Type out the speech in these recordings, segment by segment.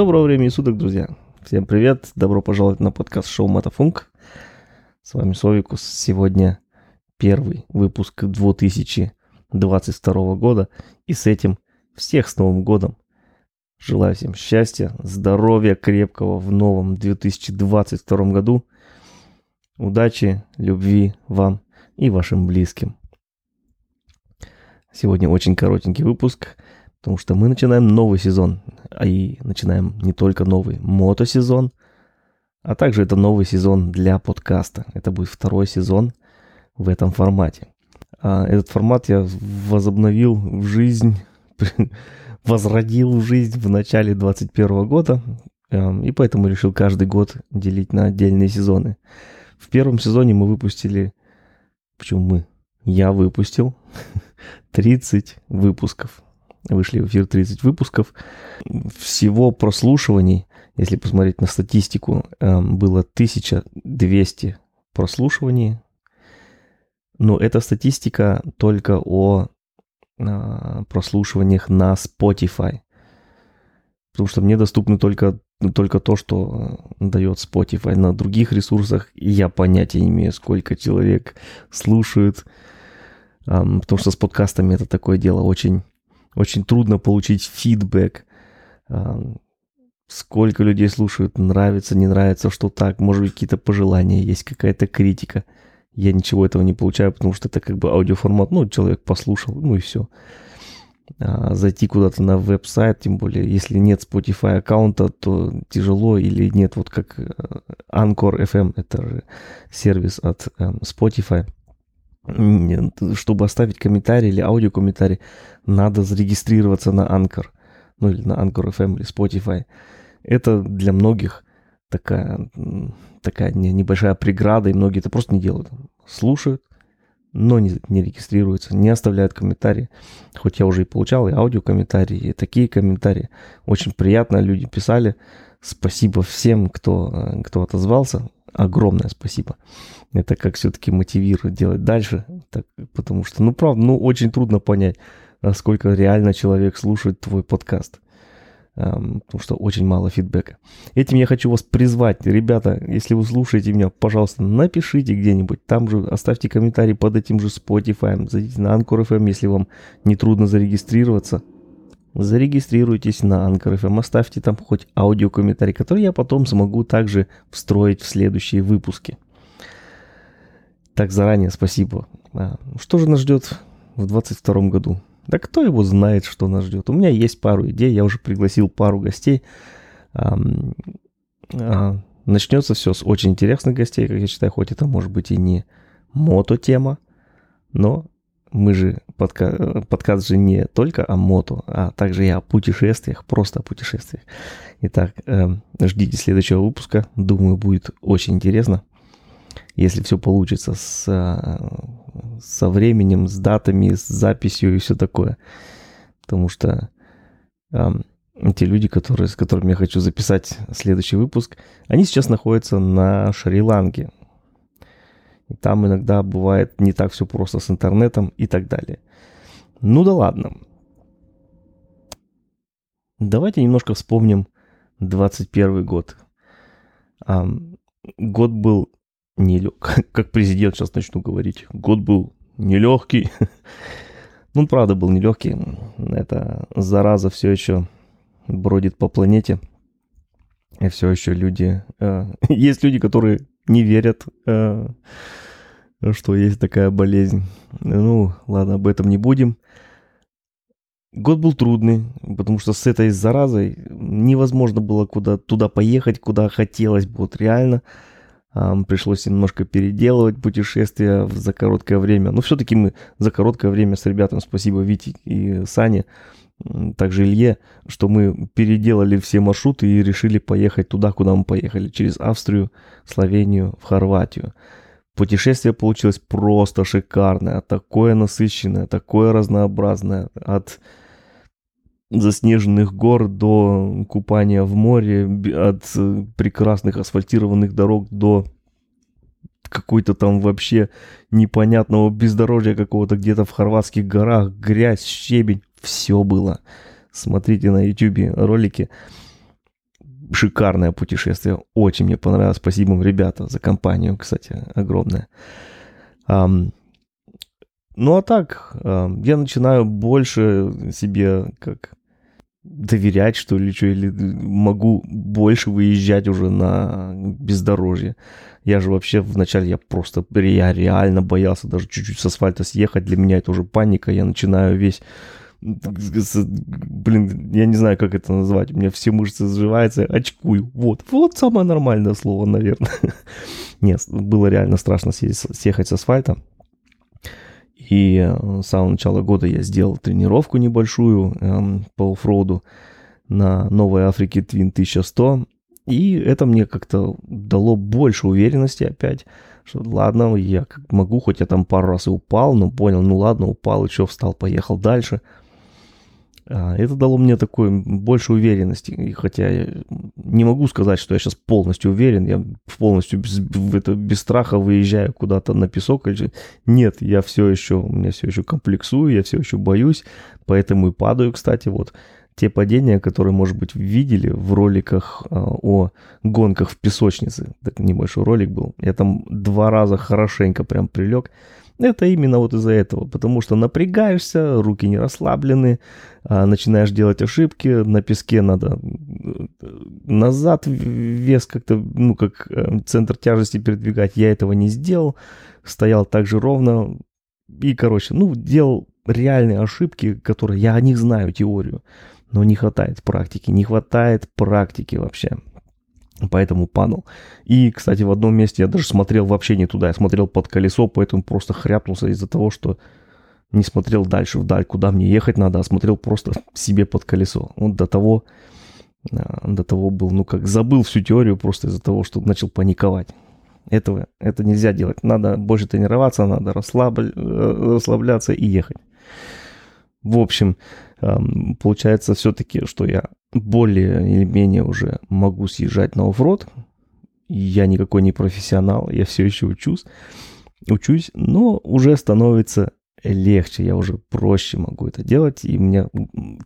Доброго времени суток, друзья. Всем привет. Добро пожаловать на подкаст шоу Матафунк. С вами Совикус. Сегодня первый выпуск 2022 года. И с этим всех с Новым годом. Желаю всем счастья, здоровья крепкого в новом 2022 году. Удачи, любви вам и вашим близким. Сегодня очень коротенький выпуск, потому что мы начинаем новый сезон. А и начинаем не только новый мотосезон, а также это новый сезон для подкаста. Это будет второй сезон в этом формате. А этот формат я возобновил в жизнь, возродил в жизнь в начале 2021 года, эм, и поэтому решил каждый год делить на отдельные сезоны. В первом сезоне мы выпустили... Почему мы? Я выпустил 30 выпусков. Вышли в эфир 30 выпусков. Всего прослушиваний, если посмотреть на статистику, эм, было 1200 прослушиваний. Но это статистика только о а, прослушиваниях на Spotify. Потому что мне доступно только, только то, что э, дает Spotify. На других ресурсах я понятия не имею, сколько человек слушают. Потому что с подкастами это такое дело очень, очень трудно получить фидбэк. Сколько людей слушают, нравится, не нравится, что так, может быть, какие-то пожелания есть, какая-то критика. Я ничего этого не получаю, потому что это как бы аудиоформат, ну, человек послушал, ну и все а, зайти куда-то на веб-сайт, тем более, если нет Spotify аккаунта, то тяжело, или нет, вот как э, Anchor FM, это же сервис от эм, Spotify, чтобы оставить комментарий или аудиокомментарий, надо зарегистрироваться на Anchor, ну или на Anchor FM или Spotify. Это для многих такая, такая небольшая преграда, и многие это просто не делают. Слушают, но не, не регистрируются, не оставляют комментарии. Хоть я уже и получал и аудиокомментарии, и такие комментарии. Очень приятно люди писали. Спасибо всем, кто, э, кто отозвался. Огромное спасибо. Это как все-таки мотивирует делать дальше. Так, потому что, ну, правда, ну, очень трудно понять, насколько реально человек слушает твой подкаст потому что очень мало фидбэка. Этим я хочу вас призвать. Ребята, если вы слушаете меня, пожалуйста, напишите где-нибудь. Там же оставьте комментарий под этим же Spotify. Зайдите на Anchor FM, если вам не трудно зарегистрироваться. Зарегистрируйтесь на Anchor FM, оставьте там хоть аудиокомментарий, который я потом смогу также встроить в следующие выпуски. Так, заранее спасибо. А, что же нас ждет в 2022 году? Да кто его знает, что нас ждет. У меня есть пару идей, я уже пригласил пару гостей. А, начнется все с очень интересных гостей, как я считаю, хоть это может быть и не мото-тема, но мы же, подка... подкаст же не только о мото, а также и о путешествиях, просто о путешествиях. Итак, э, ждите следующего выпуска, думаю, будет очень интересно если все получится с, э, со временем, с датами, с записью и все такое. Потому что э, те люди, которые, с которыми я хочу записать следующий выпуск, они сейчас находятся на Шри-Ланке. Там иногда бывает не так все просто с интернетом и так далее. Ну да ладно. Давайте немножко вспомним 21 год. Год был нелег, как президент сейчас начну говорить. Год был нелегкий. Ну, правда был нелегкий. Эта зараза все еще бродит по планете. И все еще люди... Э, есть люди, которые не верят, э, что есть такая болезнь. Ну, ладно, об этом не будем. Год был трудный, потому что с этой заразой невозможно было куда туда поехать, куда хотелось бы. Вот реально пришлось немножко переделывать путешествия за короткое время. Но все-таки мы за короткое время с ребятами, спасибо Вите и Сане, также Илье, что мы переделали все маршруты и решили поехать туда, куда мы поехали, через Австрию, Словению, в Хорватию. Путешествие получилось просто шикарное, такое насыщенное, такое разнообразное. От заснеженных гор до купания в море, от э, прекрасных асфальтированных дорог до какой-то там вообще непонятного бездорожья какого-то где-то в хорватских горах, грязь, щебень, все было. Смотрите на ютюбе ролики. Шикарное путешествие. Очень мне понравилось. Спасибо вам, ребята, за компанию, кстати, огромное. Ну а так, я начинаю больше себе как доверять, что ли, что, или могу больше выезжать уже на бездорожье. Я же вообще вначале, я просто, я реально боялся даже чуть-чуть с асфальта съехать. Для меня это уже паника. Я начинаю весь блин, я не знаю, как это назвать, у меня все мышцы сживаются, очкую. Вот, вот самое нормальное слово, наверное. Нет, было реально страшно съехать с асфальта. И э, с самого начала года я сделал тренировку небольшую эм, по оффроуду на Новой Африке Twin 1100. И это мне как-то дало больше уверенности опять, что ладно, я могу, хоть я там пару раз и упал, но понял, ну ладно, упал, что, встал, поехал дальше – это дало мне такой больше уверенности. И хотя я не могу сказать, что я сейчас полностью уверен, я полностью без, это, без страха выезжаю куда-то на песок. Нет, я все еще, у меня все еще комплексую, я все еще боюсь, поэтому и падаю, кстати, вот те падения, которые, может быть, видели в роликах э, о гонках в песочнице. Так небольшой ролик был. Я там два раза хорошенько прям прилег. Это именно вот из-за этого, потому что напрягаешься, руки не расслаблены, а, начинаешь делать ошибки, на песке надо э, назад вес как-то, ну, как э, центр тяжести передвигать. Я этого не сделал, стоял так же ровно и, короче, ну, делал реальные ошибки, которые я о них знаю теорию, но не хватает практики, не хватает практики вообще. Поэтому падал. И, кстати, в одном месте я даже смотрел вообще не туда. Я смотрел под колесо, поэтому просто хряпнулся из-за того, что не смотрел дальше вдаль, куда мне ехать надо, а смотрел просто себе под колесо. Вот до того, а, до того был, ну как, забыл всю теорию просто из-за того, что начал паниковать. Этого, это нельзя делать. Надо больше тренироваться, надо расслаб... Э, расслабляться и ехать. В общем, получается все-таки, что я более или менее уже могу съезжать на off-road. Я никакой не профессионал, я все еще учусь, учусь, но уже становится легче, я уже проще могу это делать, и у меня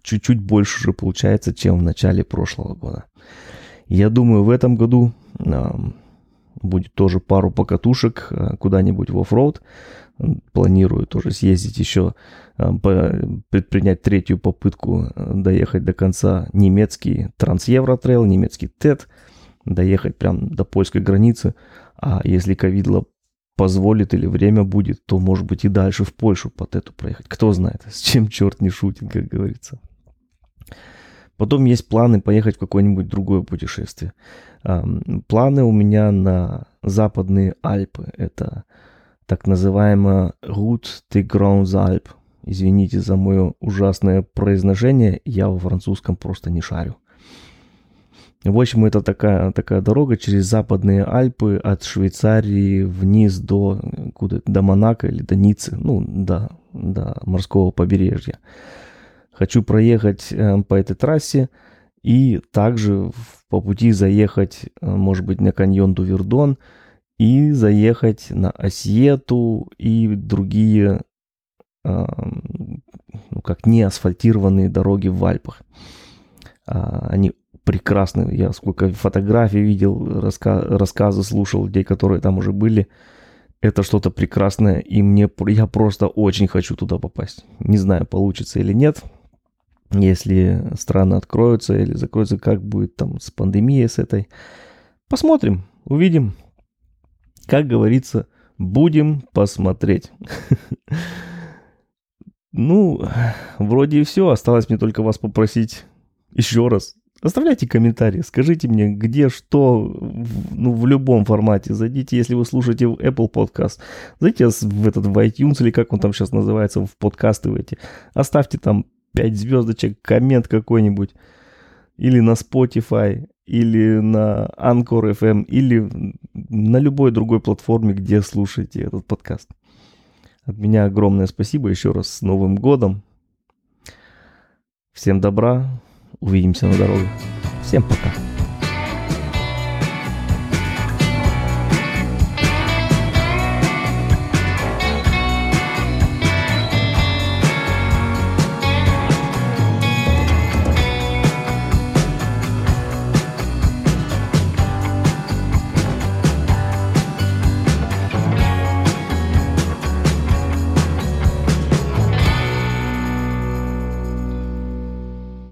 чуть-чуть больше уже получается, чем в начале прошлого года. Я думаю, в этом году будет тоже пару покатушек э, куда-нибудь в off-road. Планирую тоже съездить еще, э, предпринять третью попытку э, доехать до конца немецкий Трансевротрейл, немецкий ТЭТ, доехать прям до польской границы. А если ковидло позволит или время будет, то, может быть, и дальше в Польшу по ТЭТу проехать. Кто знает, с чем черт не шутит, как говорится. Потом есть планы поехать в какое-нибудь другое путешествие. Планы у меня на западные Альпы. Это так называемая Route des Grands Alpes. Извините за мое ужасное произношение, я во французском просто не шарю. В общем, это такая, такая дорога через западные Альпы от Швейцарии вниз до, куда, до Монако или до Ниццы, ну, до, до морского побережья. Хочу проехать э, по этой трассе и также по пути заехать, э, может быть, на каньон Дувердон – и заехать на Осьету и другие, э, ну как не асфальтированные дороги в Альпах. А, они прекрасны. Я сколько фотографий видел, раска рассказы слушал людей, которые там уже были. Это что-то прекрасное, и мне я просто очень хочу туда попасть. Не знаю, получится или нет. Если страны откроются или закроются, как будет там с пандемией с этой. Посмотрим, увидим. Как говорится, будем посмотреть. Ну, вроде и все. Осталось мне только вас попросить еще раз. Оставляйте комментарии, скажите мне, где что, ну, в любом формате. Зайдите, если вы слушаете в Apple Podcast, зайдите в этот, в iTunes, или как он там сейчас называется, в подкасты в эти. Оставьте там 5 звездочек, коммент какой-нибудь. Или на Spotify, или на Anchor FM, или на любой другой платформе, где слушаете этот подкаст. От меня огромное спасибо еще раз с Новым годом. Всем добра, увидимся на дороге. Всем пока.